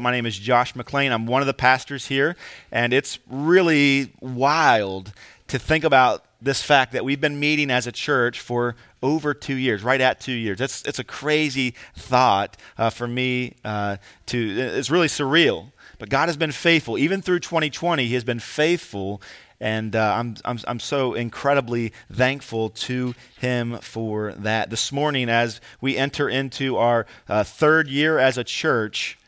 My name is Josh McLean. I'm one of the pastors here, and it's really wild to think about this fact that we've been meeting as a church for over two years, right at two years. It's, it's a crazy thought uh, for me uh, to, it's really surreal. But God has been faithful. Even through 2020, He has been faithful. And uh, I'm, I'm, I'm so incredibly thankful to Him for that. This morning, as we enter into our uh, third year as a church,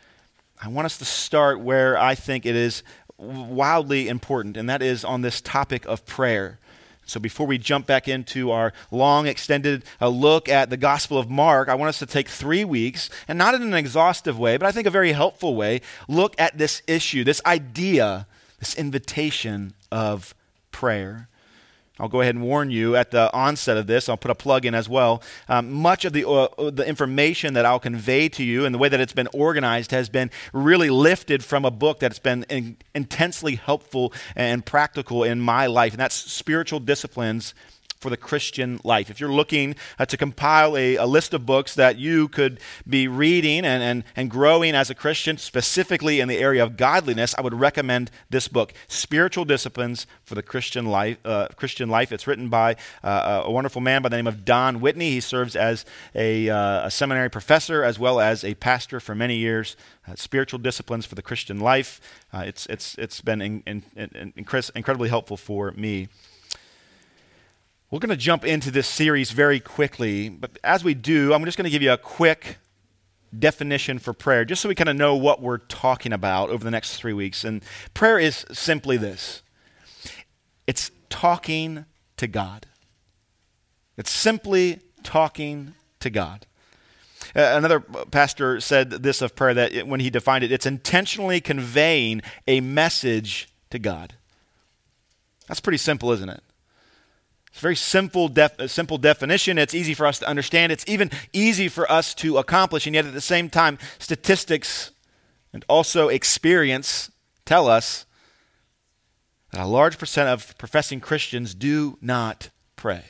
I want us to start where I think it is wildly important, and that is on this topic of prayer. So, before we jump back into our long, extended uh, look at the Gospel of Mark, I want us to take three weeks, and not in an exhaustive way, but I think a very helpful way, look at this issue, this idea, this invitation of prayer. I'll go ahead and warn you at the onset of this. I'll put a plug in as well. Um, much of the, uh, the information that I'll convey to you and the way that it's been organized has been really lifted from a book that's been in, intensely helpful and practical in my life, and that's Spiritual Disciplines for the Christian life. If you're looking uh, to compile a, a, list of books that you could be reading and, and, and growing as a Christian, specifically in the area of godliness, I would recommend this book, Spiritual Disciplines for the Christian Life. Uh, Christian life. It's written by uh, a wonderful man by the name of Don Whitney. He serves as a, uh, a seminary professor as well as a pastor for many years. Uh, spiritual disciplines for the Christian life. Uh, it's, it's, it's been in, in, in, incredibly helpful for me. We're going to jump into this series very quickly, but as we do, I'm just going to give you a quick definition for prayer, just so we kind of know what we're talking about over the next three weeks. And prayer is simply this it's talking to God. It's simply talking to God. Uh, another pastor said this of prayer that when he defined it, it's intentionally conveying a message to God. That's pretty simple, isn't it? It's a very simple, def- simple definition. It's easy for us to understand. It's even easy for us to accomplish. And yet, at the same time, statistics and also experience tell us that a large percent of professing Christians do not pray.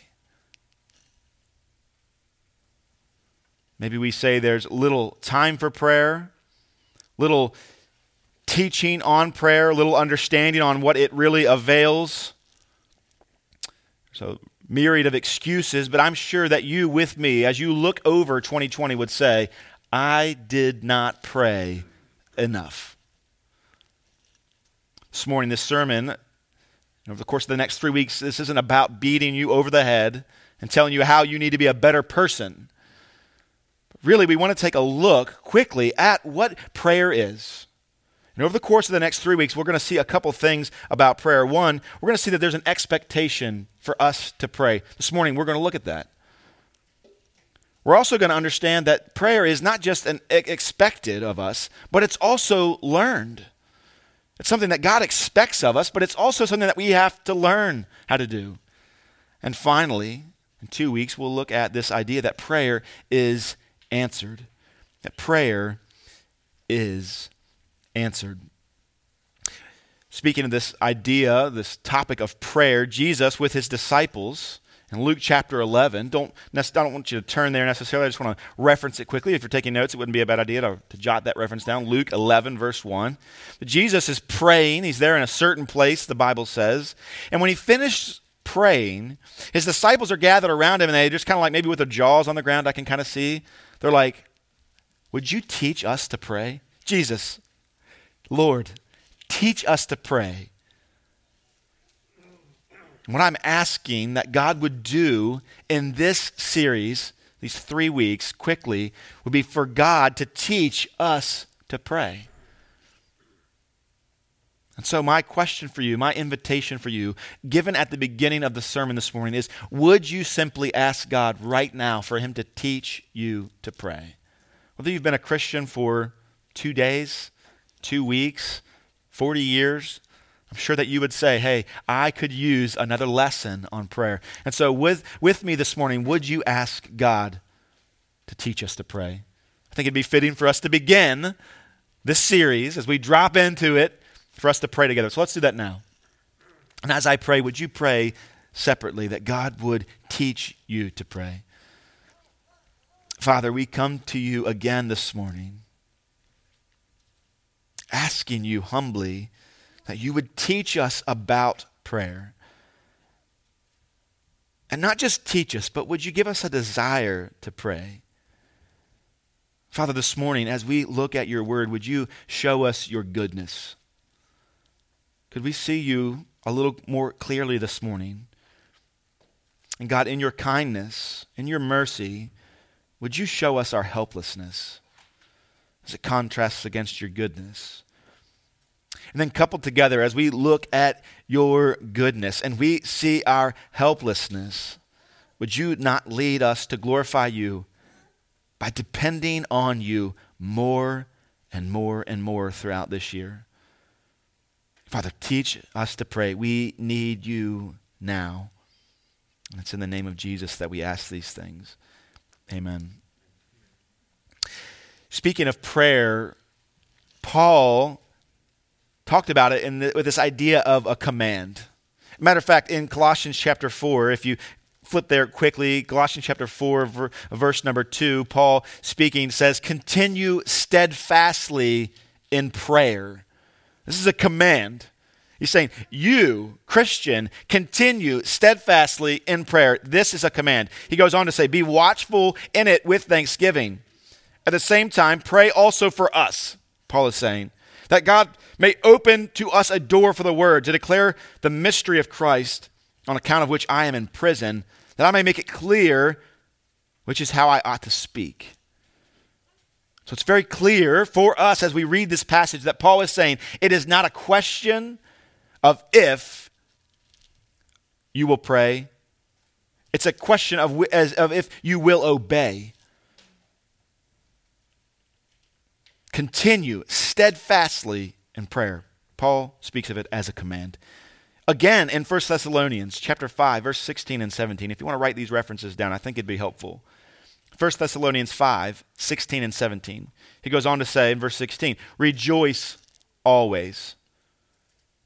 Maybe we say there's little time for prayer, little teaching on prayer, little understanding on what it really avails. So, myriad of excuses, but I'm sure that you, with me, as you look over 2020, would say, I did not pray enough. This morning, this sermon, over the course of the next three weeks, this isn't about beating you over the head and telling you how you need to be a better person. Really, we want to take a look quickly at what prayer is. And over the course of the next three weeks, we're going to see a couple things about prayer. One, we're going to see that there's an expectation for us to pray. This morning, we're going to look at that. We're also going to understand that prayer is not just an expected of us, but it's also learned. It's something that God expects of us, but it's also something that we have to learn how to do. And finally, in two weeks, we'll look at this idea that prayer is answered. That prayer is answered. Speaking of this idea, this topic of prayer, Jesus with his disciples in Luke chapter 11, don't, I don't want you to turn there necessarily. I just want to reference it quickly. If you're taking notes, it wouldn't be a bad idea to, to jot that reference down. Luke 11, verse 1. But Jesus is praying. He's there in a certain place, the Bible says. And when he finished praying, his disciples are gathered around him, and they just kind of like maybe with their jaws on the ground, I can kind of see. They're like, Would you teach us to pray? Jesus, Lord, teach us to pray. What I'm asking that God would do in this series, these three weeks, quickly, would be for God to teach us to pray. And so, my question for you, my invitation for you, given at the beginning of the sermon this morning, is would you simply ask God right now for Him to teach you to pray? Whether you've been a Christian for two days, two weeks, 40 years, I'm sure that you would say, hey, I could use another lesson on prayer. And so, with, with me this morning, would you ask God to teach us to pray? I think it'd be fitting for us to begin this series as we drop into it for us to pray together. So, let's do that now. And as I pray, would you pray separately that God would teach you to pray? Father, we come to you again this morning asking you humbly that you would teach us about prayer. And not just teach us, but would you give us a desire to pray? Father, this morning, as we look at your word, would you show us your goodness? Could we see you a little more clearly this morning? And God, in your kindness, in your mercy, would you show us our helplessness as it contrasts against your goodness? And then coupled together, as we look at your goodness and we see our helplessness, would you not lead us to glorify you by depending on you more and more and more throughout this year? Father, teach us to pray. We need you now. And it's in the name of Jesus that we ask these things. Amen. Speaking of prayer, Paul talked about it the, with this idea of a command. Matter of fact, in Colossians chapter 4, if you flip there quickly, Colossians chapter 4, verse number 2, Paul speaking says, Continue steadfastly in prayer. This is a command. He's saying, You, Christian, continue steadfastly in prayer. This is a command. He goes on to say, Be watchful in it with thanksgiving. At the same time, pray also for us, Paul is saying, that God may open to us a door for the word to declare the mystery of Christ, on account of which I am in prison, that I may make it clear which is how I ought to speak. So it's very clear for us as we read this passage that Paul is saying it is not a question of if you will pray, it's a question of, as, of if you will obey. Continue steadfastly in prayer. Paul speaks of it as a command. Again, in 1 Thessalonians chapter 5, verse 16 and 17, if you want to write these references down, I think it'd be helpful. 1 Thessalonians 5, 16 and 17. He goes on to say in verse 16, Rejoice always.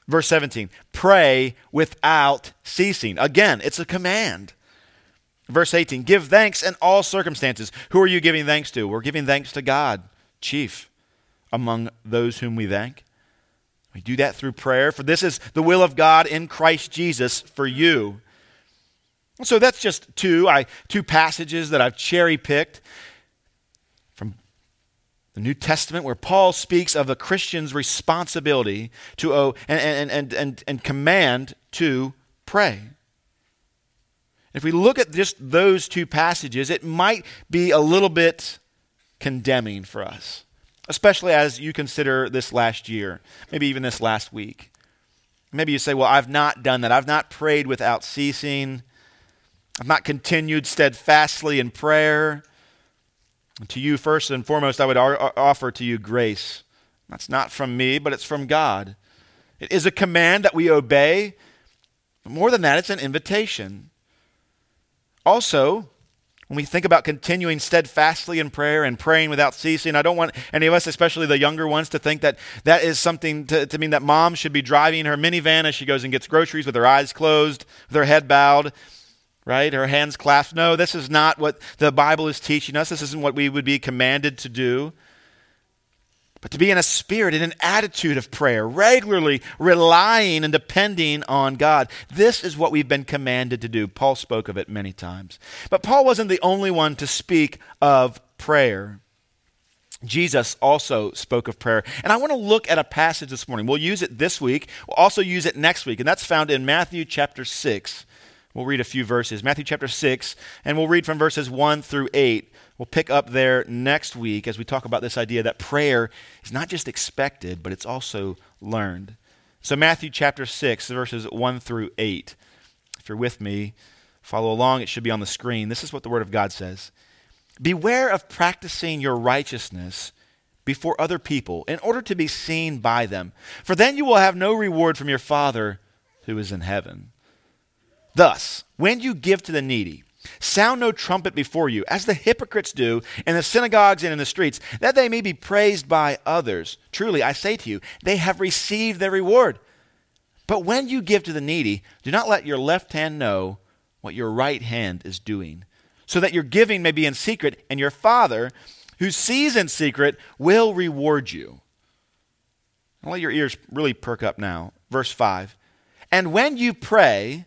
Verse 17, pray without ceasing. Again, it's a command. Verse 18, give thanks in all circumstances. Who are you giving thanks to? We're giving thanks to God, chief among those whom we thank. We do that through prayer, for this is the will of God in Christ Jesus for you. So that's just two, I, two passages that I've cherry picked from the New Testament, where Paul speaks of the Christian's responsibility to and, and, and, and, and command to pray. If we look at just those two passages, it might be a little bit condemning for us, especially as you consider this last year, maybe even this last week. Maybe you say, Well, I've not done that. I've not prayed without ceasing. I've not continued steadfastly in prayer. To you, first and foremost, I would ar- offer to you grace. That's not from me, but it's from God. It is a command that we obey. But more than that, it's an invitation. Also, when we think about continuing steadfastly in prayer and praying without ceasing, I don't want any of us, especially the younger ones, to think that that is something to, to mean that mom should be driving her minivan as she goes and gets groceries with her eyes closed, with her head bowed right? Her hands clasped. No, this is not what the Bible is teaching us. This isn't what we would be commanded to do. But to be in a spirit, in an attitude of prayer, regularly relying and depending on God. This is what we've been commanded to do. Paul spoke of it many times. But Paul wasn't the only one to speak of prayer. Jesus also spoke of prayer. And I want to look at a passage this morning. We'll use it this week. We'll also use it next week. And that's found in Matthew chapter 6. We'll read a few verses. Matthew chapter 6, and we'll read from verses 1 through 8. We'll pick up there next week as we talk about this idea that prayer is not just expected, but it's also learned. So, Matthew chapter 6, verses 1 through 8. If you're with me, follow along. It should be on the screen. This is what the Word of God says Beware of practicing your righteousness before other people in order to be seen by them, for then you will have no reward from your Father who is in heaven. Thus, when you give to the needy, sound no trumpet before you, as the hypocrites do in the synagogues and in the streets, that they may be praised by others. Truly, I say to you, they have received their reward. But when you give to the needy, do not let your left hand know what your right hand is doing, so that your giving may be in secret, and your Father, who sees in secret, will reward you. I'll let your ears really perk up now. Verse 5. And when you pray,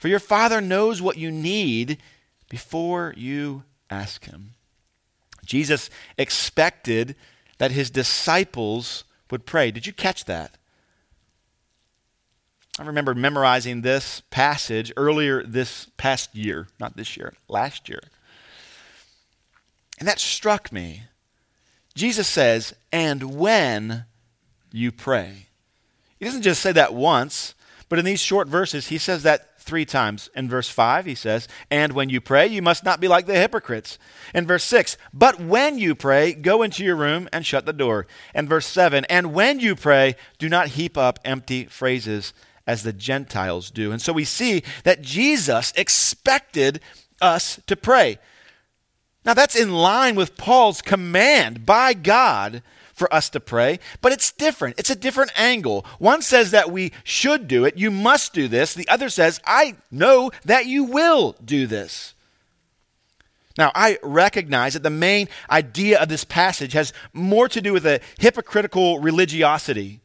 for your Father knows what you need before you ask Him. Jesus expected that His disciples would pray. Did you catch that? I remember memorizing this passage earlier this past year, not this year, last year. And that struck me. Jesus says, and when you pray. He doesn't just say that once, but in these short verses, he says that three times. In verse 5, he says, And when you pray, you must not be like the hypocrites. In verse 6, But when you pray, go into your room and shut the door. And verse 7, And when you pray, do not heap up empty phrases as the Gentiles do. And so we see that Jesus expected us to pray. Now, that's in line with Paul's command by God for us to pray, but it's different. It's a different angle. One says that we should do it, you must do this. The other says, I know that you will do this. Now, I recognize that the main idea of this passage has more to do with a hypocritical religiosity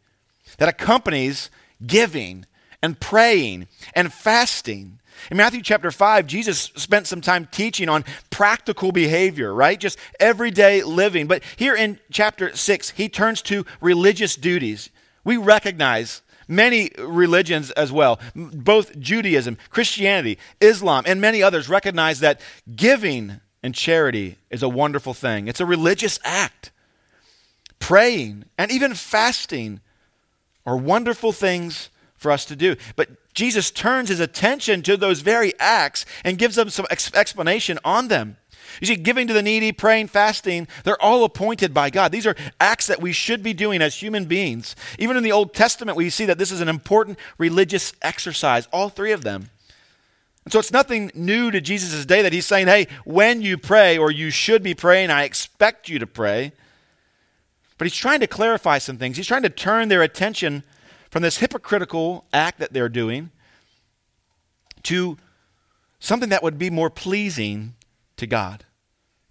that accompanies giving and praying and fasting. In Matthew chapter 5, Jesus spent some time teaching on practical behavior, right? Just everyday living. But here in chapter 6, he turns to religious duties. We recognize many religions as well, both Judaism, Christianity, Islam, and many others recognize that giving and charity is a wonderful thing. It's a religious act. Praying and even fasting are wonderful things for us to do. But Jesus turns his attention to those very acts and gives them some ex- explanation on them. You see, giving to the needy, praying, fasting, they're all appointed by God. These are acts that we should be doing as human beings. Even in the Old Testament, we see that this is an important religious exercise, all three of them. And so it's nothing new to Jesus' day that he's saying, hey, when you pray, or you should be praying, I expect you to pray. But he's trying to clarify some things. He's trying to turn their attention from this hypocritical act that they're doing to something that would be more pleasing to God.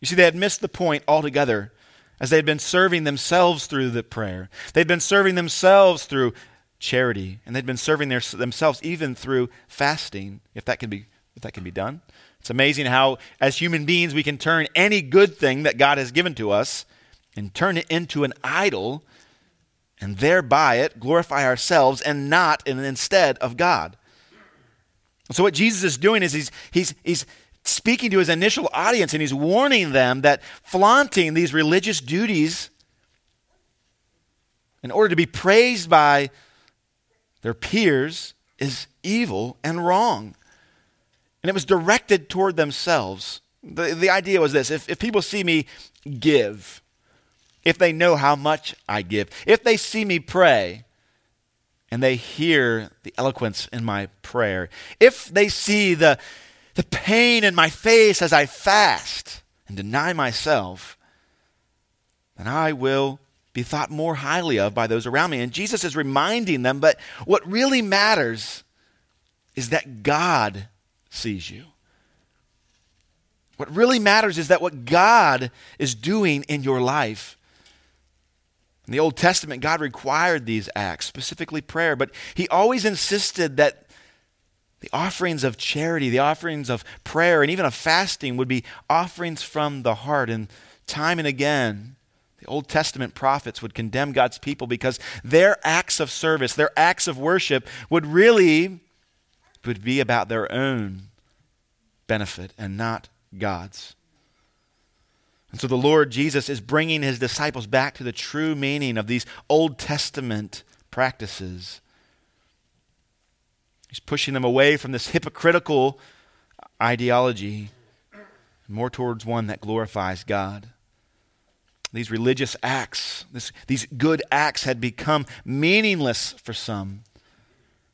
You see, they had missed the point altogether as they had been serving themselves through the prayer. They'd been serving themselves through charity, and they'd been serving their, themselves even through fasting, if that can be if that can be done. It's amazing how, as human beings, we can turn any good thing that God has given to us and turn it into an idol and thereby it glorify ourselves and not and instead of God. So what Jesus is doing is he's he's he's speaking to his initial audience and he's warning them that flaunting these religious duties in order to be praised by their peers is evil and wrong. And it was directed toward themselves. The, the idea was this if, if people see me give, if they know how much I give, if they see me pray and they hear the eloquence in my prayer, if they see the, the pain in my face as I fast and deny myself, then I will be thought more highly of by those around me. And Jesus is reminding them, but what really matters is that God sees you. What really matters is that what God is doing in your life in the Old Testament, God required these acts, specifically prayer, but He always insisted that the offerings of charity, the offerings of prayer, and even of fasting would be offerings from the heart. And time and again, the Old Testament prophets would condemn God's people because their acts of service, their acts of worship would really would be about their own benefit and not God's. And so the Lord Jesus is bringing his disciples back to the true meaning of these Old Testament practices. He's pushing them away from this hypocritical ideology more towards one that glorifies God. these religious acts, this, these good acts had become meaningless for some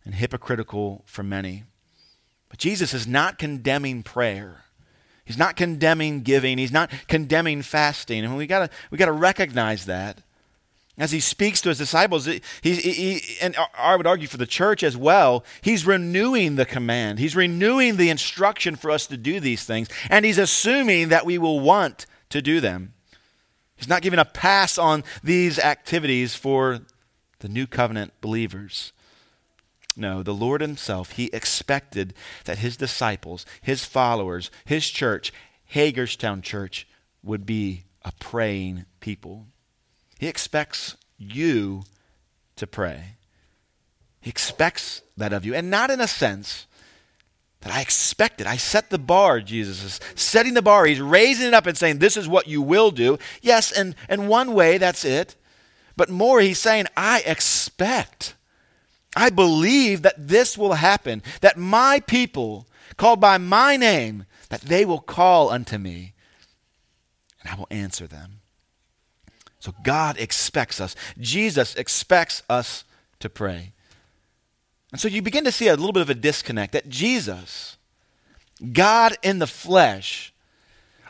and hypocritical for many. But Jesus is not condemning prayer. He's not condemning giving. He's not condemning fasting. And we gotta we got to recognize that. As he speaks to his disciples, he, he, he, and I would argue for the church as well, he's renewing the command. He's renewing the instruction for us to do these things, and he's assuming that we will want to do them. He's not giving a pass on these activities for the new covenant believers. No, the Lord Himself, He expected that His disciples, His followers, His church, Hagerstown Church, would be a praying people. He expects you to pray. He expects that of you, and not in a sense that I expect it. I set the bar, Jesus is setting the bar. He's raising it up and saying, This is what you will do. Yes, and, and one way, that's it. But more, he's saying, I expect. I believe that this will happen, that my people, called by my name, that they will call unto me, and I will answer them. So God expects us. Jesus expects us to pray. And so you begin to see a little bit of a disconnect that Jesus, God in the flesh,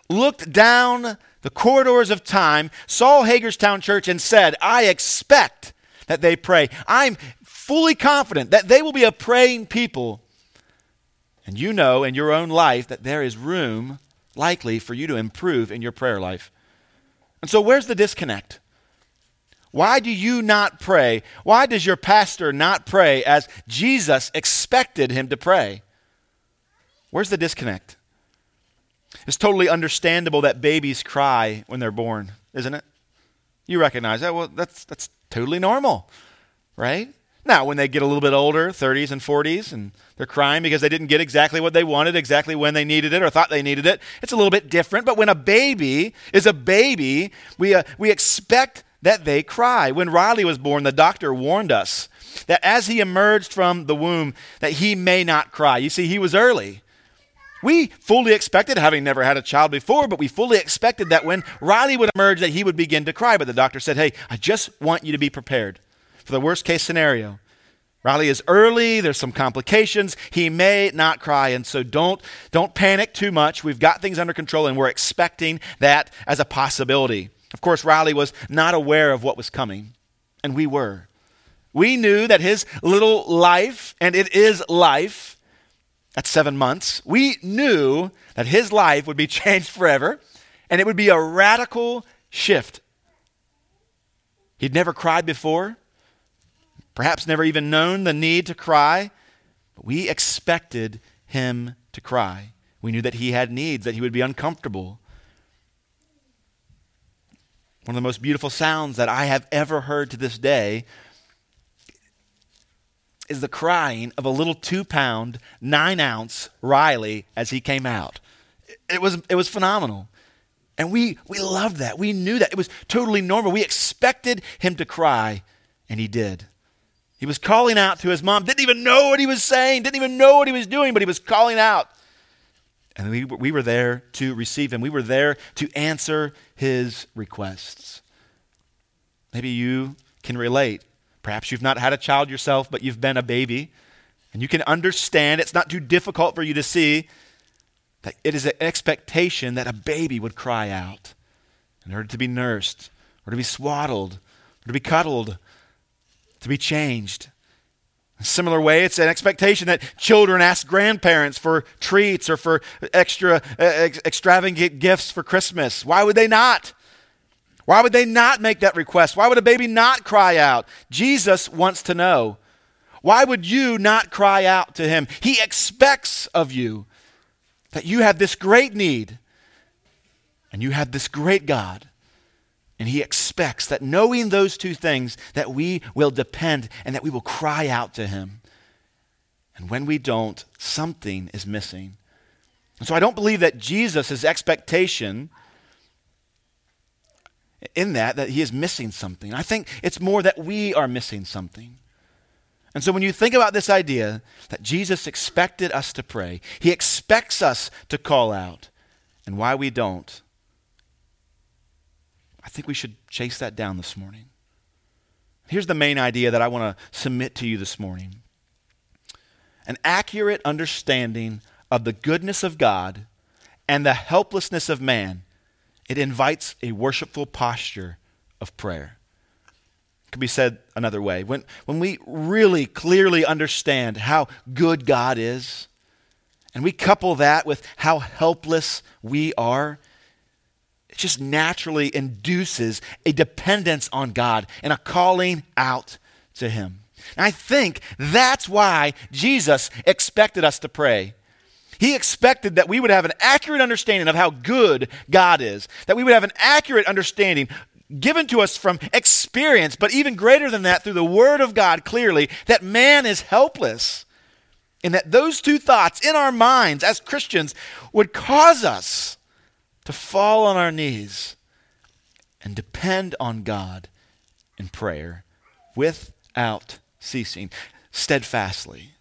looked down the corridors of time, saw Hagerstown Church, and said, I expect that they pray. I'm fully confident that they will be a praying people. And you know in your own life that there is room, likely, for you to improve in your prayer life. And so, where's the disconnect? Why do you not pray? Why does your pastor not pray as Jesus expected him to pray? Where's the disconnect? It's totally understandable that babies cry when they're born, isn't it? You recognize that? Well, that's, that's totally normal, right? Now, when they get a little bit older, 30s and 40s, and they're crying because they didn't get exactly what they wanted, exactly when they needed it or thought they needed it, it's a little bit different. But when a baby is a baby, we, uh, we expect that they cry. When Riley was born, the doctor warned us that as he emerged from the womb, that he may not cry. You see, he was early. We fully expected, having never had a child before, but we fully expected that when Riley would emerge, that he would begin to cry. But the doctor said, Hey, I just want you to be prepared for the worst case scenario. Riley is early, there's some complications. He may not cry, and so don't, don't panic too much. We've got things under control, and we're expecting that as a possibility. Of course, Riley was not aware of what was coming, and we were. We knew that his little life, and it is life at seven months, we knew that his life would be changed forever, and it would be a radical shift. He'd never cried before, perhaps never even known the need to cry, but we expected him to cry. We knew that he had needs, that he would be uncomfortable, one of the most beautiful sounds that I have ever heard to this day is the crying of a little two pound, nine ounce Riley as he came out. It was, it was phenomenal. And we, we loved that. We knew that. It was totally normal. We expected him to cry, and he did. He was calling out to his mom, didn't even know what he was saying, didn't even know what he was doing, but he was calling out. And we, we were there to receive him. We were there to answer his requests. Maybe you can relate. Perhaps you've not had a child yourself, but you've been a baby. And you can understand, it's not too difficult for you to see that it is an expectation that a baby would cry out in order to be nursed, or to be swaddled, or to be cuddled, to be changed similar way, it's an expectation that children ask grandparents for treats or for extra uh, ex- extravagant gifts for Christmas. Why would they not? Why would they not make that request? Why would a baby not cry out? Jesus wants to know. Why would you not cry out to him? He expects of you that you have this great need and you have this great God and he expects that knowing those two things, that we will depend and that we will cry out to him. And when we don't, something is missing. And so I don't believe that Jesus' expectation in that, that he is missing something. I think it's more that we are missing something. And so when you think about this idea that Jesus expected us to pray, he expects us to call out, and why we don't, think we should chase that down this morning. Here's the main idea that I want to submit to you this morning an accurate understanding of the goodness of God and the helplessness of man. It invites a worshipful posture of prayer. It could be said another way. When, when we really clearly understand how good God is, and we couple that with how helpless we are, it just naturally induces a dependence on God and a calling out to Him. And I think that's why Jesus expected us to pray. He expected that we would have an accurate understanding of how good God is, that we would have an accurate understanding given to us from experience, but even greater than that, through the Word of God clearly, that man is helpless. And that those two thoughts in our minds as Christians would cause us to fall on our knees and depend on God in prayer without ceasing, steadfastly.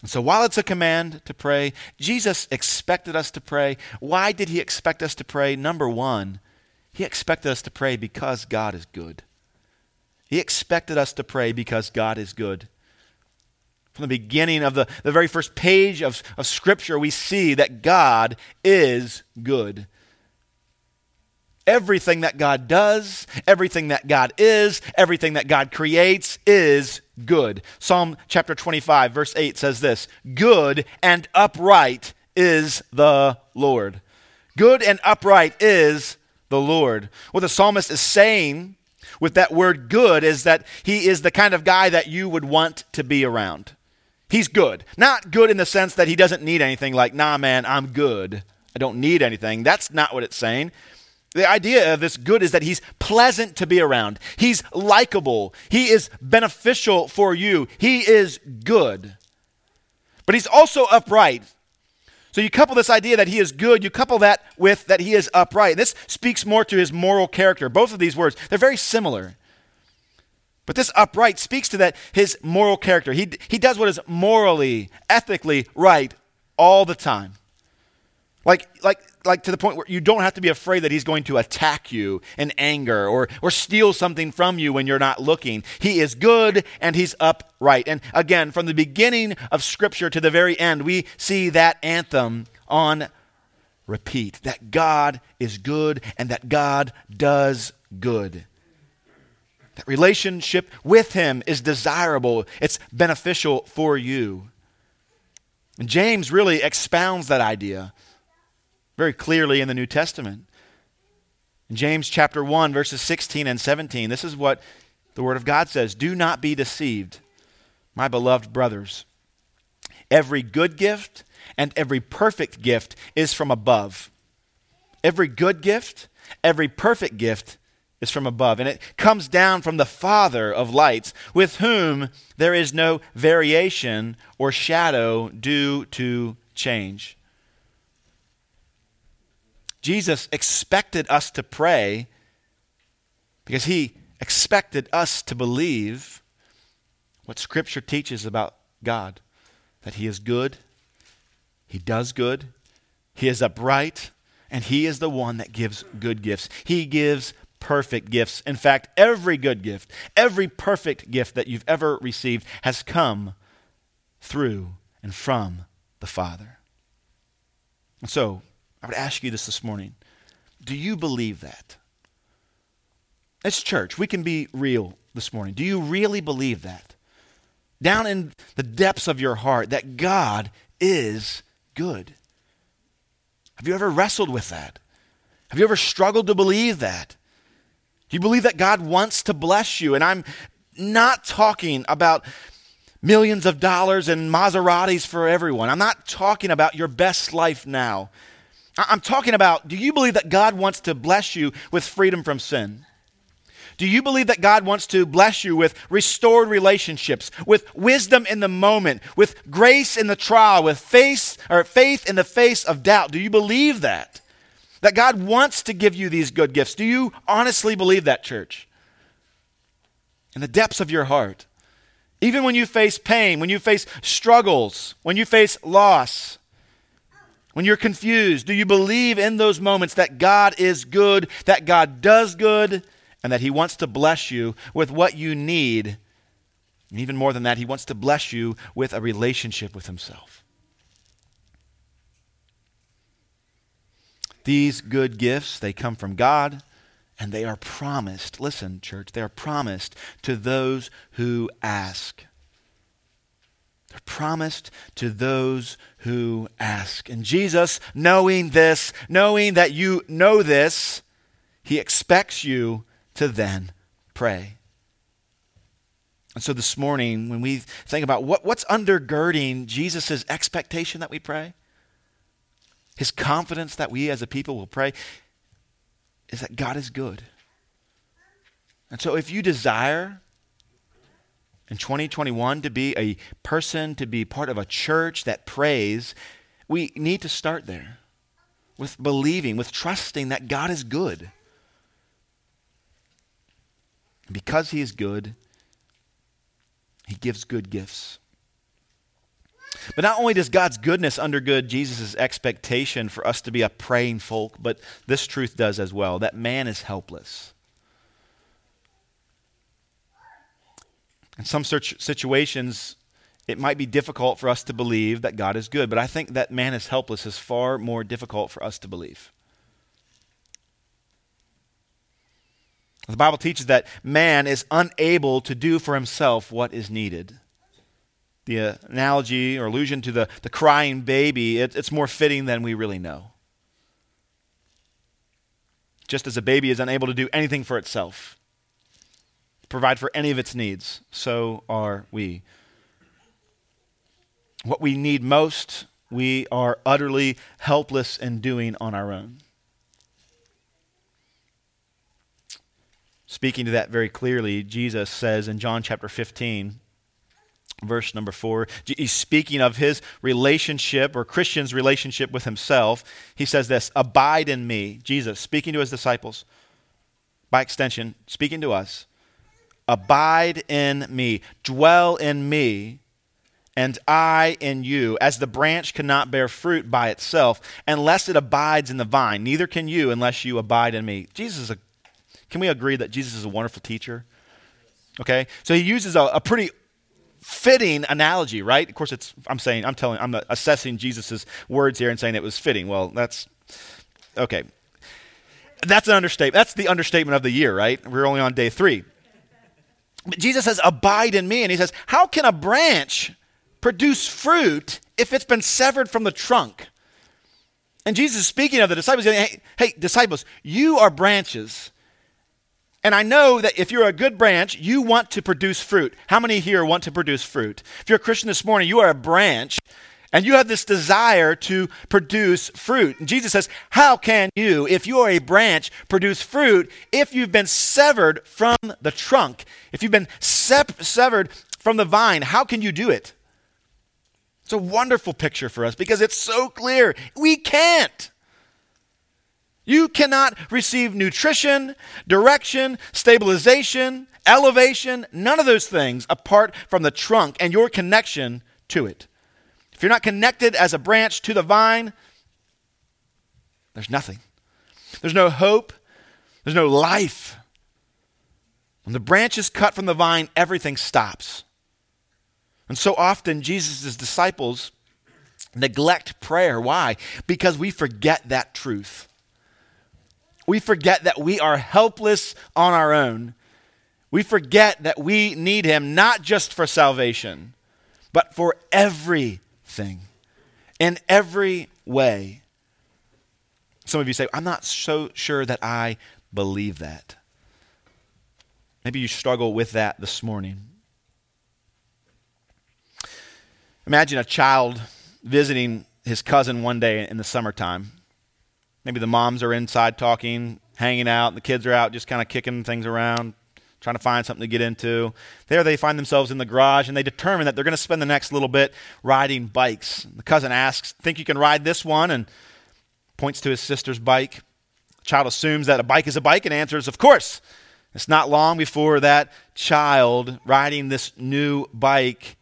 And so, while it's a command to pray, Jesus expected us to pray. Why did he expect us to pray? Number one, he expected us to pray because God is good. He expected us to pray because God is good. From the beginning of the, the very first page of, of Scripture, we see that God is good. Everything that God does, everything that God is, everything that God creates is good. Psalm chapter 25, verse 8 says this Good and upright is the Lord. Good and upright is the Lord. What the psalmist is saying with that word good is that he is the kind of guy that you would want to be around. He's good. Not good in the sense that he doesn't need anything, like, nah, man, I'm good. I don't need anything. That's not what it's saying. The idea of this good is that he's pleasant to be around. He's likable. He is beneficial for you. He is good. But he's also upright. So you couple this idea that he is good, you couple that with that he is upright. This speaks more to his moral character. Both of these words, they're very similar. But this upright speaks to that his moral character. He, he does what is morally, ethically right all the time. Like, like, like to the point where you don't have to be afraid that he's going to attack you in anger or, or steal something from you when you're not looking. He is good and he's upright. And again, from the beginning of Scripture to the very end, we see that anthem on repeat that God is good and that God does good. That relationship with him is desirable, it's beneficial for you. And James really expounds that idea very clearly in the New Testament. In James chapter 1, verses 16 and 17, this is what the Word of God says Do not be deceived, my beloved brothers. Every good gift and every perfect gift is from above. Every good gift, every perfect gift is from above, and it comes down from the Father of lights, with whom there is no variation or shadow due to change. Jesus expected us to pray because he expected us to believe what Scripture teaches about God that he is good, he does good, he is upright, and he is the one that gives good gifts. He gives perfect gifts. In fact, every good gift, every perfect gift that you've ever received has come through and from the Father. And so, I would ask you this this morning. Do you believe that? As church, we can be real this morning. Do you really believe that? Down in the depths of your heart, that God is good. Have you ever wrestled with that? Have you ever struggled to believe that? Do you believe that God wants to bless you? And I'm not talking about millions of dollars and Maseratis for everyone. I'm not talking about your best life now. I'm talking about do you believe that God wants to bless you with freedom from sin? Do you believe that God wants to bless you with restored relationships, with wisdom in the moment, with grace in the trial, with faith or faith in the face of doubt? Do you believe that? That God wants to give you these good gifts. Do you honestly believe that, church? In the depths of your heart. Even when you face pain, when you face struggles, when you face loss, When you're confused, do you believe in those moments that God is good, that God does good, and that He wants to bless you with what you need? And even more than that, He wants to bless you with a relationship with Himself. These good gifts, they come from God and they are promised. Listen, church, they are promised to those who ask. They're promised to those who ask. And Jesus, knowing this, knowing that you know this, he expects you to then pray. And so this morning, when we think about what, what's undergirding Jesus' expectation that we pray, his confidence that we as a people will pray is that God is good. And so if you desire in 2021 to be a person, to be part of a church that prays, we need to start there with believing, with trusting that God is good. because He is good, He gives good gifts. But not only does God's goodness undergird Jesus' expectation for us to be a praying folk, but this truth does as well that man is helpless. In some situations, it might be difficult for us to believe that God is good, but I think that man is helpless is far more difficult for us to believe. The Bible teaches that man is unable to do for himself what is needed the analogy or allusion to the, the crying baby, it, it's more fitting than we really know. Just as a baby is unable to do anything for itself, provide for any of its needs, so are we. What we need most, we are utterly helpless in doing on our own. Speaking to that very clearly, Jesus says in John chapter 15, verse number four. He's speaking of his relationship or Christian's relationship with himself. He says this Abide in me. Jesus speaking to his disciples, by extension, speaking to us. Abide in me, dwell in me, and I in you. As the branch cannot bear fruit by itself unless it abides in the vine, neither can you unless you abide in me. Jesus a, can we agree that Jesus is a wonderful teacher? Okay, so he uses a, a pretty fitting analogy, right? Of course, it's, I'm saying, I'm telling, I'm assessing Jesus' words here and saying it was fitting. Well, that's, okay. That's an understatement. That's the understatement of the year, right? We're only on day three. But Jesus says, Abide in me. And he says, How can a branch produce fruit if it's been severed from the trunk? And Jesus is speaking of the disciples, hey, hey, disciples, you are branches. And I know that if you're a good branch, you want to produce fruit. How many here want to produce fruit? If you're a Christian this morning, you are a branch and you have this desire to produce fruit. And Jesus says, How can you, if you are a branch, produce fruit if you've been severed from the trunk? If you've been sep- severed from the vine, how can you do it? It's a wonderful picture for us because it's so clear. We can't. You cannot receive nutrition, direction, stabilization, elevation, none of those things apart from the trunk and your connection to it. If you're not connected as a branch to the vine, there's nothing. There's no hope. There's no life. When the branch is cut from the vine, everything stops. And so often, Jesus' disciples neglect prayer. Why? Because we forget that truth we forget that we are helpless on our own. We forget that we need Him not just for salvation, but for everything, in every way. Some of you say, I'm not so sure that I believe that. Maybe you struggle with that this morning. Imagine a child visiting his cousin one day in the summertime. Maybe the moms are inside talking, hanging out, and the kids are out just kind of kicking things around, trying to find something to get into. There they find themselves in the garage and they determine that they're going to spend the next little bit riding bikes. The cousin asks, Think you can ride this one? and points to his sister's bike. The child assumes that a bike is a bike and answers, Of course. It's not long before that child riding this new bike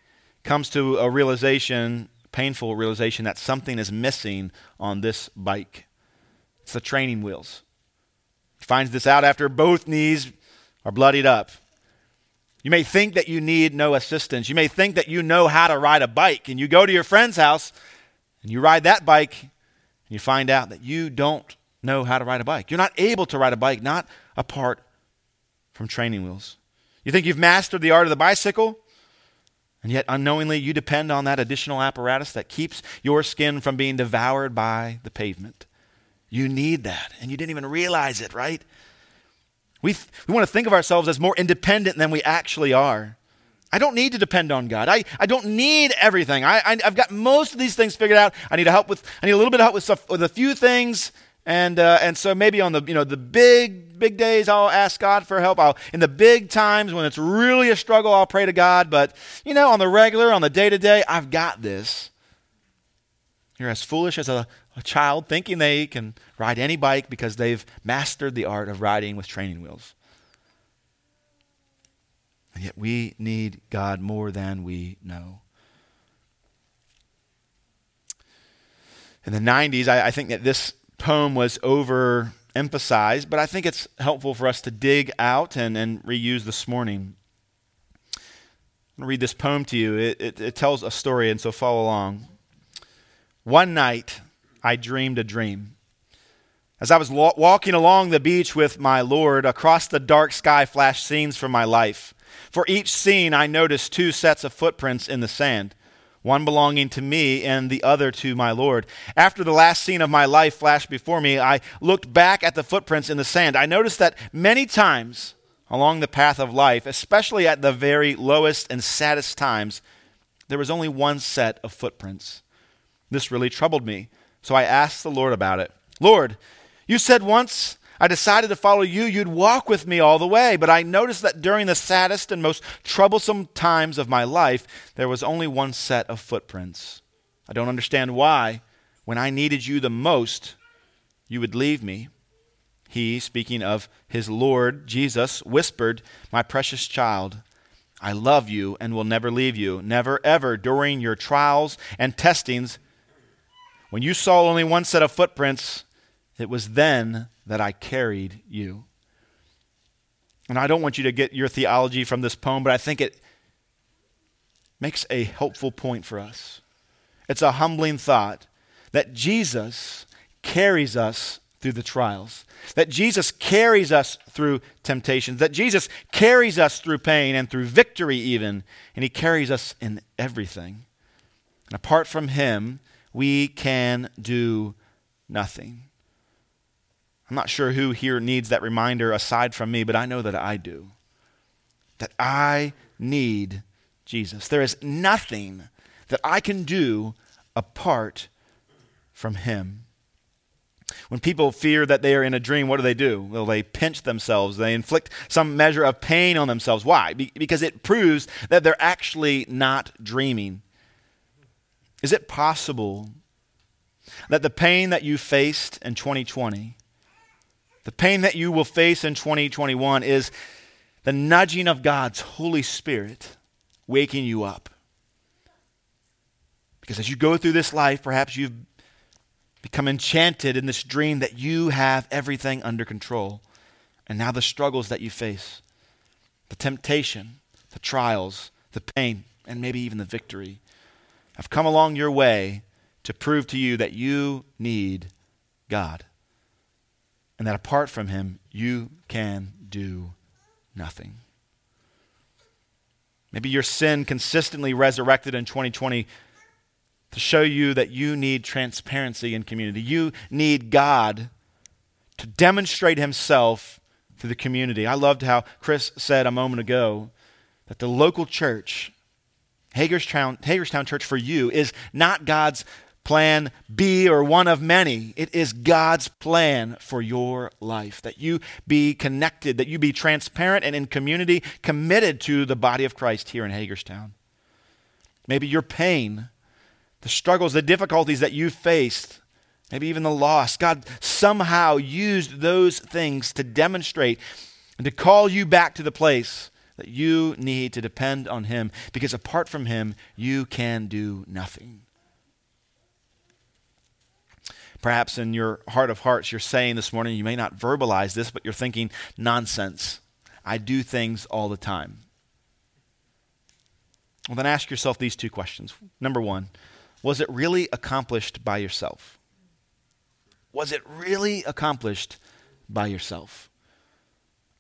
comes to a realization painful realization that something is missing on this bike. It's the training wheels. He finds this out after both knees are bloodied up. You may think that you need no assistance. You may think that you know how to ride a bike, and you go to your friend's house and you ride that bike, and you find out that you don't know how to ride a bike. You're not able to ride a bike, not apart from training wheels. You think you've mastered the art of the bicycle, and yet unknowingly you depend on that additional apparatus that keeps your skin from being devoured by the pavement. You need that, and you didn't even realize it, right? We, th- we want to think of ourselves as more independent than we actually are. I don't need to depend on God. I, I don't need everything. I, I, have got most of these things figured out. I need help with, I need a little bit of help with, stuff, with a few things. And, uh, and so maybe on the, you know, the big, big days, I'll ask God for help. I'll, in the big times when it's really a struggle, I'll pray to God. But, you know, on the regular, on the day to day, I've got this. You're as foolish as a, a child thinking they can ride any bike because they've mastered the art of riding with training wheels. And yet we need God more than we know. In the 90s, I, I think that this poem was overemphasized, but I think it's helpful for us to dig out and, and reuse this morning. I'm going to read this poem to you. It, it, it tells a story, and so follow along. One night, I dreamed a dream. As I was walking along the beach with my Lord, across the dark sky flashed scenes from my life. For each scene, I noticed two sets of footprints in the sand, one belonging to me and the other to my Lord. After the last scene of my life flashed before me, I looked back at the footprints in the sand. I noticed that many times along the path of life, especially at the very lowest and saddest times, there was only one set of footprints. This really troubled me. So I asked the Lord about it. Lord, you said once I decided to follow you, you'd walk with me all the way. But I noticed that during the saddest and most troublesome times of my life, there was only one set of footprints. I don't understand why, when I needed you the most, you would leave me. He, speaking of his Lord, Jesus, whispered, My precious child, I love you and will never leave you. Never, ever, during your trials and testings, when you saw only one set of footprints, it was then that I carried you. And I don't want you to get your theology from this poem, but I think it makes a helpful point for us. It's a humbling thought that Jesus carries us through the trials, that Jesus carries us through temptations, that Jesus carries us through pain and through victory, even, and He carries us in everything. And apart from Him, we can do nothing. I'm not sure who here needs that reminder aside from me, but I know that I do. That I need Jesus. There is nothing that I can do apart from Him. When people fear that they are in a dream, what do they do? Well, they pinch themselves. They inflict some measure of pain on themselves. Why? Be- because it proves that they're actually not dreaming. Is it possible that the pain that you faced in 2020, the pain that you will face in 2021, is the nudging of God's Holy Spirit waking you up? Because as you go through this life, perhaps you've become enchanted in this dream that you have everything under control. And now the struggles that you face, the temptation, the trials, the pain, and maybe even the victory have come along your way to prove to you that you need God. And that apart from Him, you can do nothing. Maybe your sin consistently resurrected in 2020 to show you that you need transparency in community. You need God to demonstrate Himself to the community. I loved how Chris said a moment ago that the local church Hagerstown, Hagerstown Church for you is not God's plan B or one of many. It is God's plan for your life that you be connected, that you be transparent and in community, committed to the body of Christ here in Hagerstown. Maybe your pain, the struggles, the difficulties that you faced, maybe even the loss, God somehow used those things to demonstrate and to call you back to the place that you need to depend on Him because apart from Him, you can do nothing. Perhaps in your heart of hearts, you're saying this morning, you may not verbalize this, but you're thinking, nonsense. I do things all the time. Well, then ask yourself these two questions. Number one, was it really accomplished by yourself? Was it really accomplished by yourself?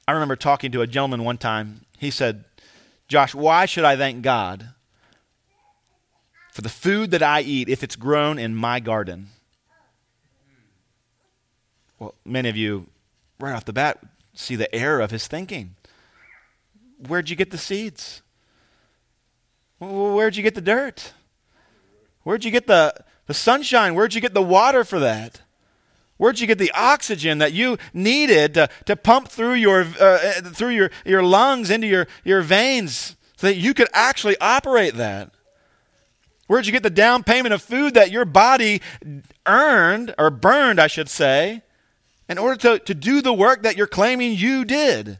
I remember talking to a gentleman one time. He said, Josh, why should I thank God for the food that I eat if it's grown in my garden? Well, many of you, right off the bat, see the error of his thinking. Where'd you get the seeds? Where'd you get the dirt? Where'd you get the, the sunshine? Where'd you get the water for that? Where'd you get the oxygen that you needed to, to pump through your, uh, uh, through your, your lungs into your, your veins so that you could actually operate that? Where'd you get the down payment of food that your body earned, or burned, I should say, in order to, to do the work that you're claiming you did?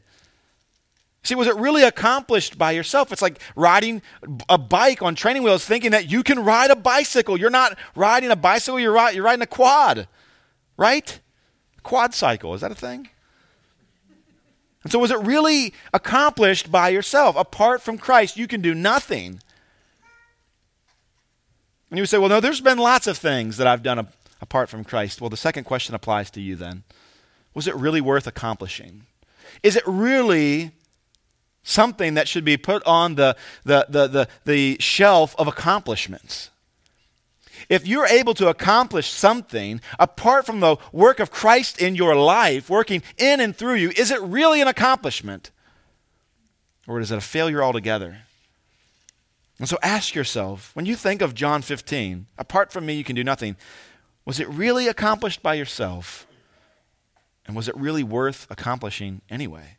See, was it really accomplished by yourself? It's like riding a bike on training wheels, thinking that you can ride a bicycle. You're not riding a bicycle, you're, you're riding a quad, right? Quad cycle, is that a thing? And so, was it really accomplished by yourself? Apart from Christ, you can do nothing. And you would say, well, no, there's been lots of things that I've done a- apart from Christ. Well, the second question applies to you then. Was it really worth accomplishing? Is it really something that should be put on the, the, the, the, the shelf of accomplishments. If you're able to accomplish something apart from the work of Christ in your life, working in and through you, is it really an accomplishment? Or is it a failure altogether? And so ask yourself when you think of John 15, apart from me, you can do nothing, was it really accomplished by yourself? And was it really worth accomplishing anyway?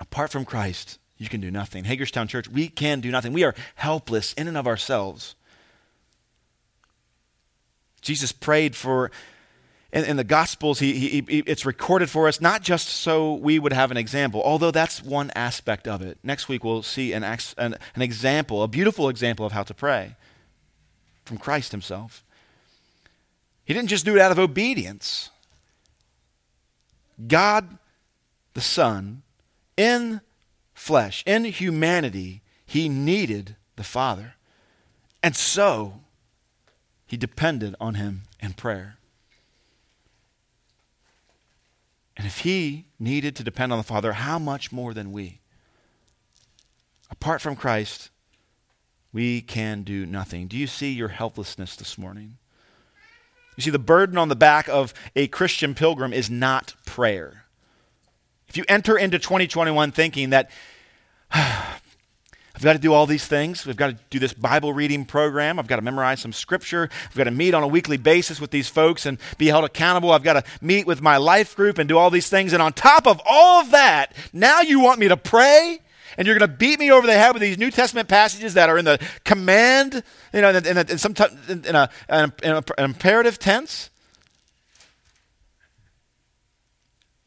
Apart from Christ, you can do nothing. Hagerstown Church, we can do nothing. We are helpless in and of ourselves. Jesus prayed for, in, in the Gospels, he, he, he, it's recorded for us, not just so we would have an example, although that's one aspect of it. Next week, we'll see an, an, an example, a beautiful example of how to pray from Christ himself. He didn't just do it out of obedience. God the Son in flesh, in humanity, he needed the Father. And so, he depended on him in prayer. And if he needed to depend on the Father, how much more than we? Apart from Christ, we can do nothing. Do you see your helplessness this morning? You see, the burden on the back of a Christian pilgrim is not prayer. If you enter into 2021 thinking that, I've got to do all these things. We've got to do this Bible reading program. I've got to memorize some scripture. I've got to meet on a weekly basis with these folks and be held accountable. I've got to meet with my life group and do all these things. And on top of all of that, now you want me to pray? And you're going to beat me over the head with these New Testament passages that are in the command, you know, in, a, in, t- in, a, in, a, in an imperative tense.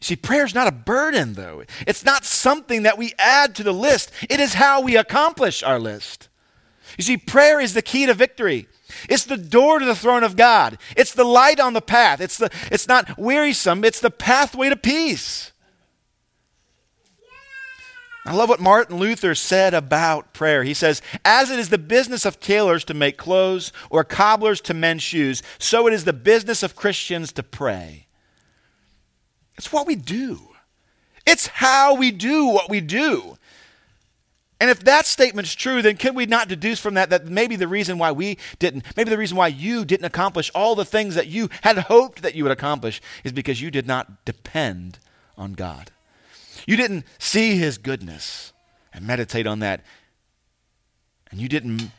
See, prayer is not a burden, though. It's not something that we add to the list, it is how we accomplish our list. You see, prayer is the key to victory. It's the door to the throne of God. It's the light on the path. It's, the, it's not wearisome, it's the pathway to peace. I love what Martin Luther said about prayer. He says, As it is the business of tailors to make clothes or cobblers to mend shoes, so it is the business of Christians to pray. It's what we do. It's how we do what we do. And if that statement's true, then can we not deduce from that that maybe the reason why we didn't, maybe the reason why you didn't accomplish all the things that you had hoped that you would accomplish is because you did not depend on God. You didn't see His goodness and meditate on that. And you didn't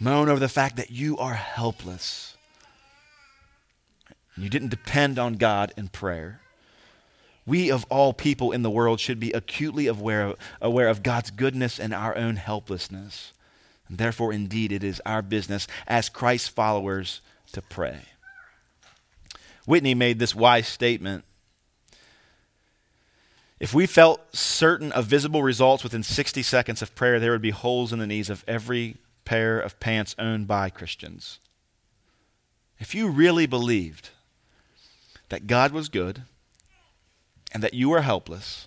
moan over the fact that you are helpless you didn't depend on God in prayer, we of all people in the world should be acutely aware, aware of God's goodness and our own helplessness. And therefore, indeed, it is our business as Christ's followers to pray. Whitney made this wise statement. If we felt certain of visible results within 60 seconds of prayer, there would be holes in the knees of every pair of pants owned by Christians. If you really believed that God was good and that you were helpless,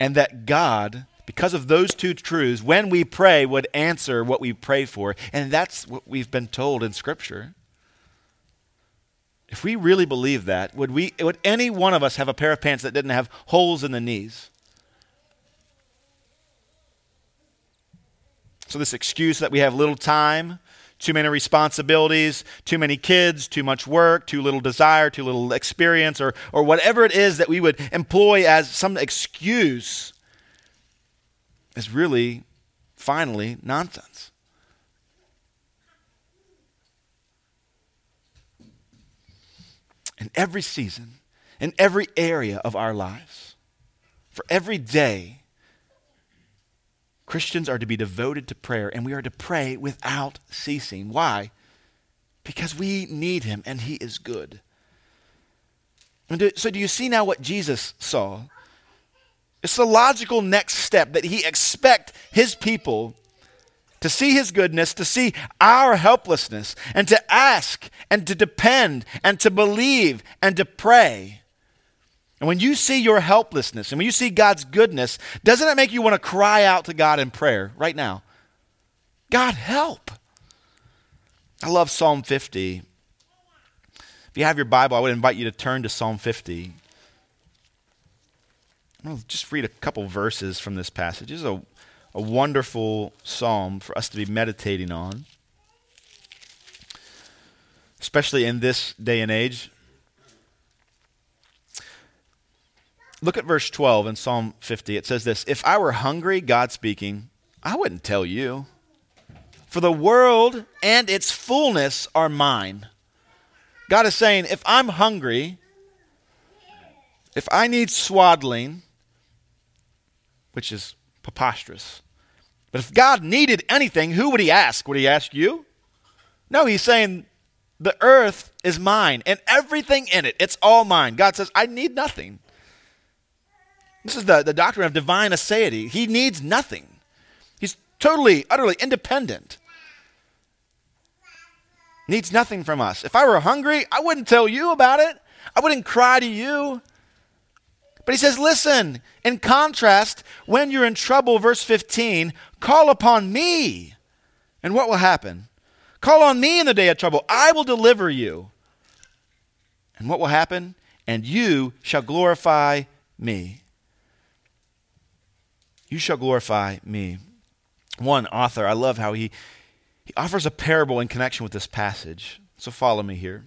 and that God, because of those two truths, when we pray, would answer what we pray for, and that's what we've been told in Scripture. If we really believe that, would, we, would any one of us have a pair of pants that didn't have holes in the knees? So, this excuse that we have little time, too many responsibilities, too many kids, too much work, too little desire, too little experience, or, or whatever it is that we would employ as some excuse is really, finally, nonsense. In every season, in every area of our lives, for every day, Christians are to be devoted to prayer, and we are to pray without ceasing. Why? Because we need Him, and He is good. Do, so, do you see now what Jesus saw? It's the logical next step that He expect His people to see His goodness, to see our helplessness, and to ask, and to depend, and to believe, and to pray. And when you see your helplessness and when you see God's goodness, doesn't it make you want to cry out to God in prayer right now? God, help. I love Psalm 50. If you have your Bible, I would invite you to turn to Psalm 50. I'll just read a couple verses from this passage. This is a, a wonderful psalm for us to be meditating on, especially in this day and age. Look at verse 12 in Psalm 50. It says this If I were hungry, God speaking, I wouldn't tell you. For the world and its fullness are mine. God is saying, if I'm hungry, if I need swaddling, which is preposterous, but if God needed anything, who would he ask? Would he ask you? No, he's saying, the earth is mine and everything in it, it's all mine. God says, I need nothing. This is the, the doctrine of divine aseity. He needs nothing, he's totally, utterly independent. Needs nothing from us. If I were hungry, I wouldn't tell you about it. I wouldn't cry to you. But he says, listen, in contrast, when you're in trouble, verse 15, call upon me. And what will happen? Call on me in the day of trouble. I will deliver you. And what will happen? And you shall glorify me. You shall glorify me. One author, I love how he, he offers a parable in connection with this passage. So follow me here.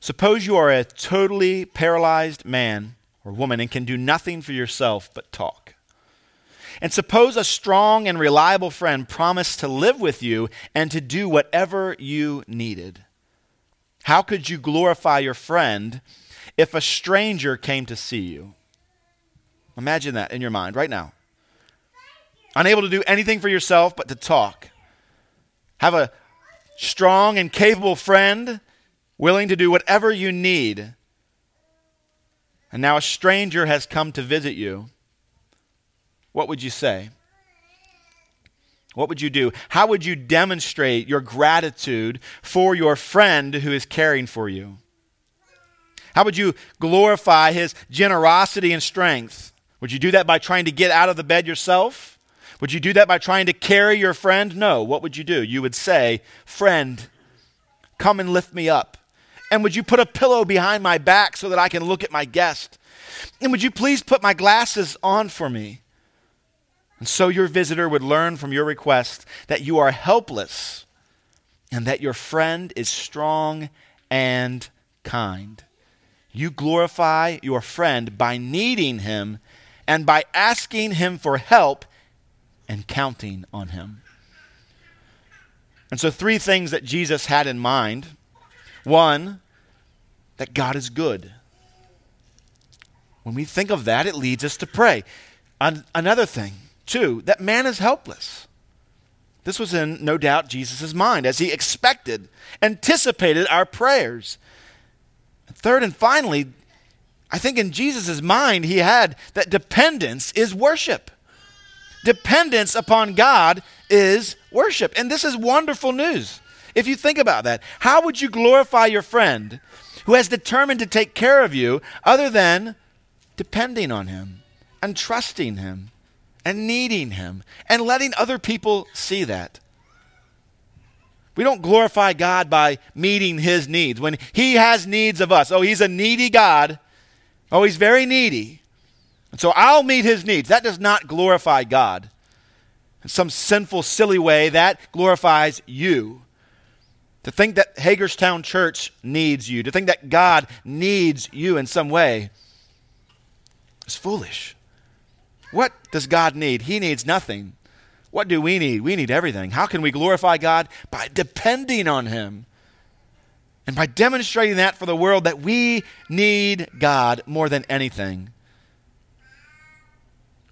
Suppose you are a totally paralyzed man or woman and can do nothing for yourself but talk. And suppose a strong and reliable friend promised to live with you and to do whatever you needed. How could you glorify your friend if a stranger came to see you? Imagine that in your mind right now. Unable to do anything for yourself but to talk. Have a strong and capable friend willing to do whatever you need. And now a stranger has come to visit you. What would you say? What would you do? How would you demonstrate your gratitude for your friend who is caring for you? How would you glorify his generosity and strength? Would you do that by trying to get out of the bed yourself? Would you do that by trying to carry your friend? No. What would you do? You would say, Friend, come and lift me up. And would you put a pillow behind my back so that I can look at my guest? And would you please put my glasses on for me? And so your visitor would learn from your request that you are helpless and that your friend is strong and kind. You glorify your friend by needing him and by asking Him for help and counting on Him. And so, three things that Jesus had in mind one, that God is good. When we think of that, it leads us to pray. An- another thing, two, that man is helpless. This was in, no doubt, Jesus' mind as he expected, anticipated our prayers. Third and finally, I think in Jesus' mind, he had that dependence is worship. Dependence upon God is worship. And this is wonderful news. If you think about that, how would you glorify your friend who has determined to take care of you other than depending on him and trusting him and needing him and letting other people see that? We don't glorify God by meeting his needs. When he has needs of us, oh, he's a needy God. Oh, he's very needy. And so I'll meet his needs. That does not glorify God. In some sinful, silly way, that glorifies you. To think that Hagerstown Church needs you, to think that God needs you in some way, is foolish. What does God need? He needs nothing. What do we need? We need everything. How can we glorify God? By depending on Him. And by demonstrating that for the world that we need God more than anything.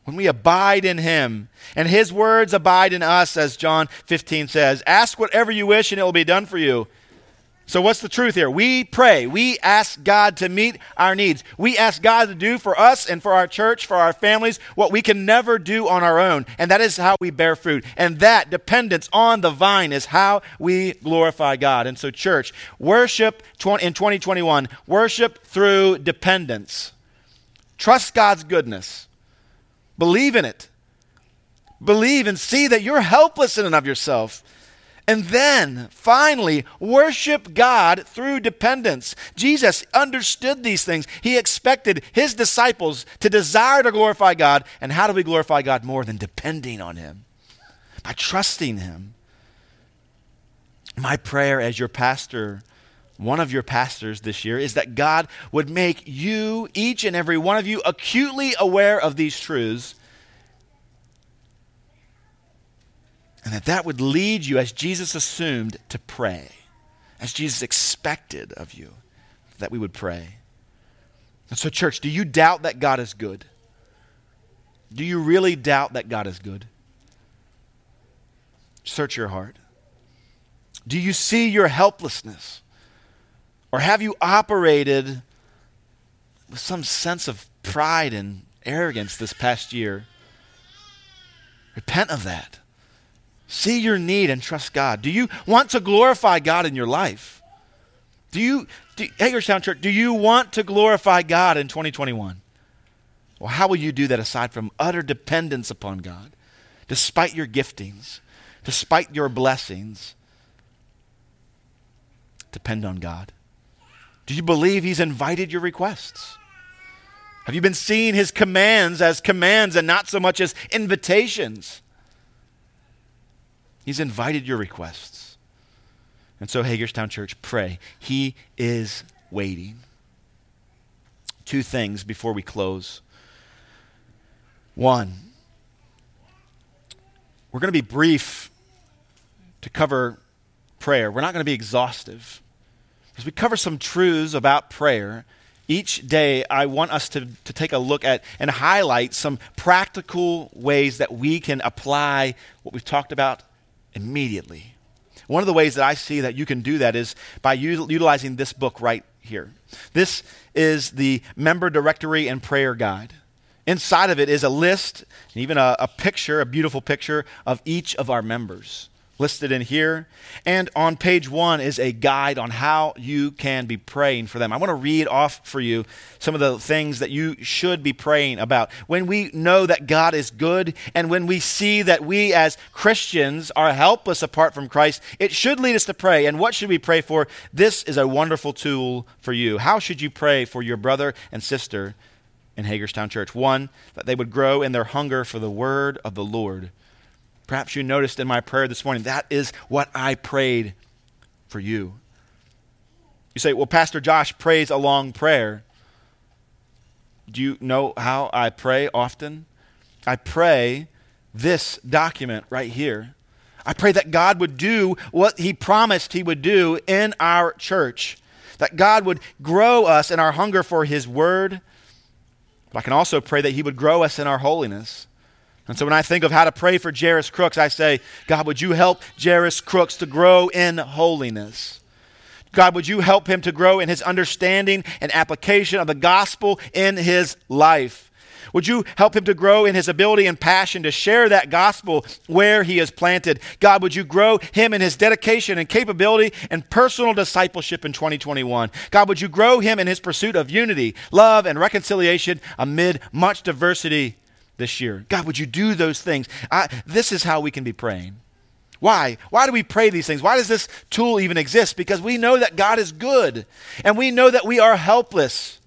When we abide in Him, and His words abide in us, as John 15 says, ask whatever you wish and it will be done for you. So, what's the truth here? We pray. We ask God to meet our needs. We ask God to do for us and for our church, for our families, what we can never do on our own. And that is how we bear fruit. And that dependence on the vine is how we glorify God. And so, church, worship in 2021, worship through dependence. Trust God's goodness, believe in it. Believe and see that you're helpless in and of yourself and then, finally, worship God through dependence. Jesus understood these things. He expected his disciples to desire to glorify God. And how do we glorify God more than depending on him? By trusting him. My prayer as your pastor, one of your pastors this year, is that God would make you, each and every one of you, acutely aware of these truths And that that would lead you, as Jesus assumed, to pray, as Jesus expected of you, that we would pray. And so, church, do you doubt that God is good? Do you really doubt that God is good? Search your heart. Do you see your helplessness? Or have you operated with some sense of pride and arrogance this past year? Repent of that. See your need and trust God. Do you want to glorify God in your life? Do you, do, Hagerstown Church, do you want to glorify God in 2021? Well, how will you do that aside from utter dependence upon God? Despite your giftings, despite your blessings, depend on God. Do you believe He's invited your requests? Have you been seeing His commands as commands and not so much as invitations? He's invited your requests. And so, Hagerstown Church, pray. He is waiting. Two things before we close. One, we're going to be brief to cover prayer. We're not going to be exhaustive. As we cover some truths about prayer, each day I want us to, to take a look at and highlight some practical ways that we can apply what we've talked about immediately. One of the ways that I see that you can do that is by utilizing this book right here. This is the member directory and prayer guide. Inside of it is a list, and even a, a picture, a beautiful picture of each of our members listed in here. And on page one is a guide on how you can be praying for them. I want to read off for you some of the things that you should be praying about. When we know that God is good, and when we see that we as Christians are helpless apart from Christ, it should lead us to pray. And what should we pray for? This is a wonderful tool for you. How should you pray for your brother and sister? In Hagerstown Church. One, that they would grow in their hunger for the word of the Lord Perhaps you noticed in my prayer this morning, that is what I prayed for you. You say, well, Pastor Josh prays a long prayer. Do you know how I pray often? I pray this document right here. I pray that God would do what He promised He would do in our church, that God would grow us in our hunger for His Word. But I can also pray that He would grow us in our holiness. And so when I think of how to pray for Jairus Crooks, I say, God, would you help Jairus Crooks to grow in holiness? God, would you help him to grow in his understanding and application of the gospel in his life? Would you help him to grow in his ability and passion to share that gospel where he is planted? God, would you grow him in his dedication and capability and personal discipleship in 2021? God, would you grow him in his pursuit of unity, love, and reconciliation amid much diversity this year? God, would you do those things? I, this is how we can be praying. Why? Why do we pray these things? Why does this tool even exist? Because we know that God is good and we know that we are helpless.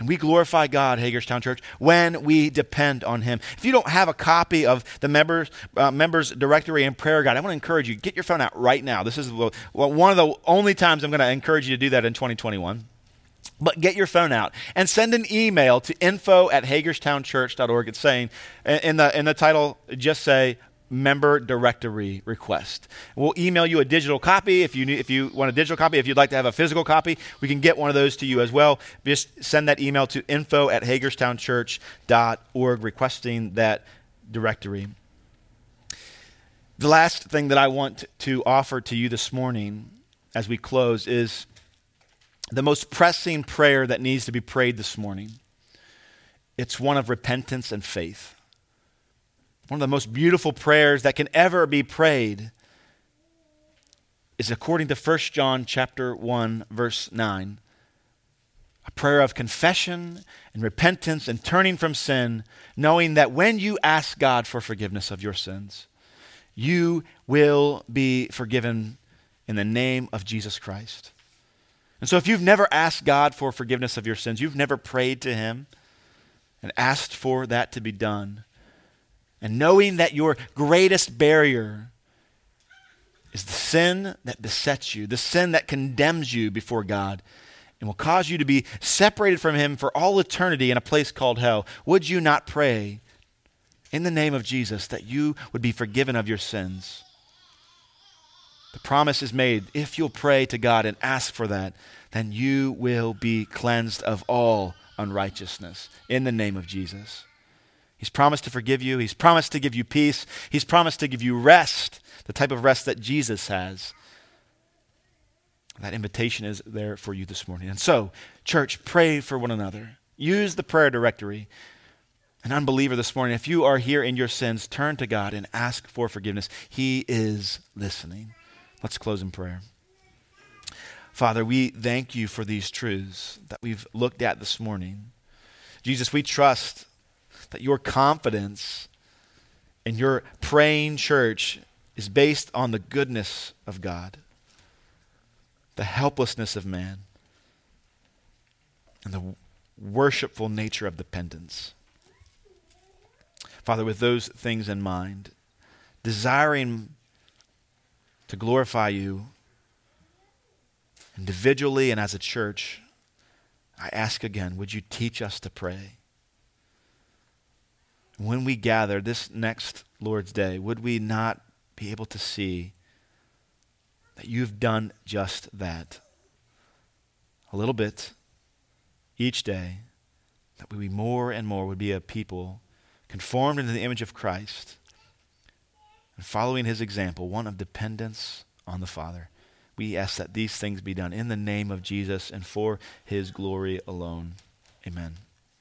And we glorify God, Hagerstown Church, when we depend on Him. If you don't have a copy of the members, uh, members directory and prayer guide, I want to encourage you, get your phone out right now. This is one of the only times I'm going to encourage you to do that in 2021. But get your phone out and send an email to info at hagerstownchurch.org. It's saying, in the, in the title, just say, member directory request. We'll email you a digital copy if you need, if you want a digital copy. If you'd like to have a physical copy, we can get one of those to you as well. Just send that email to info at hagerstownchurch.org requesting that directory. The last thing that I want to offer to you this morning as we close is the most pressing prayer that needs to be prayed this morning. It's one of repentance and faith. One of the most beautiful prayers that can ever be prayed is according to 1 John chapter 1 verse 9. A prayer of confession and repentance and turning from sin, knowing that when you ask God for forgiveness of your sins, you will be forgiven in the name of Jesus Christ. And so if you've never asked God for forgiveness of your sins, you've never prayed to him and asked for that to be done, and knowing that your greatest barrier is the sin that besets you, the sin that condemns you before God and will cause you to be separated from Him for all eternity in a place called hell, would you not pray in the name of Jesus that you would be forgiven of your sins? The promise is made if you'll pray to God and ask for that, then you will be cleansed of all unrighteousness in the name of Jesus. He's promised to forgive you. He's promised to give you peace. He's promised to give you rest, the type of rest that Jesus has. That invitation is there for you this morning. And so, church, pray for one another. Use the prayer directory. An unbeliever this morning, if you are here in your sins, turn to God and ask for forgiveness. He is listening. Let's close in prayer. Father, we thank you for these truths that we've looked at this morning. Jesus, we trust that your confidence in your praying church is based on the goodness of God, the helplessness of man, and the worshipful nature of dependence. Father, with those things in mind, desiring to glorify you individually and as a church, I ask again, would you teach us to pray? when we gather this next Lord's Day, would we not be able to see that you've done just that? A little bit each day, that we be more and more would be a people conformed into the image of Christ and following his example, one of dependence on the Father. We ask that these things be done in the name of Jesus and for his glory alone. Amen.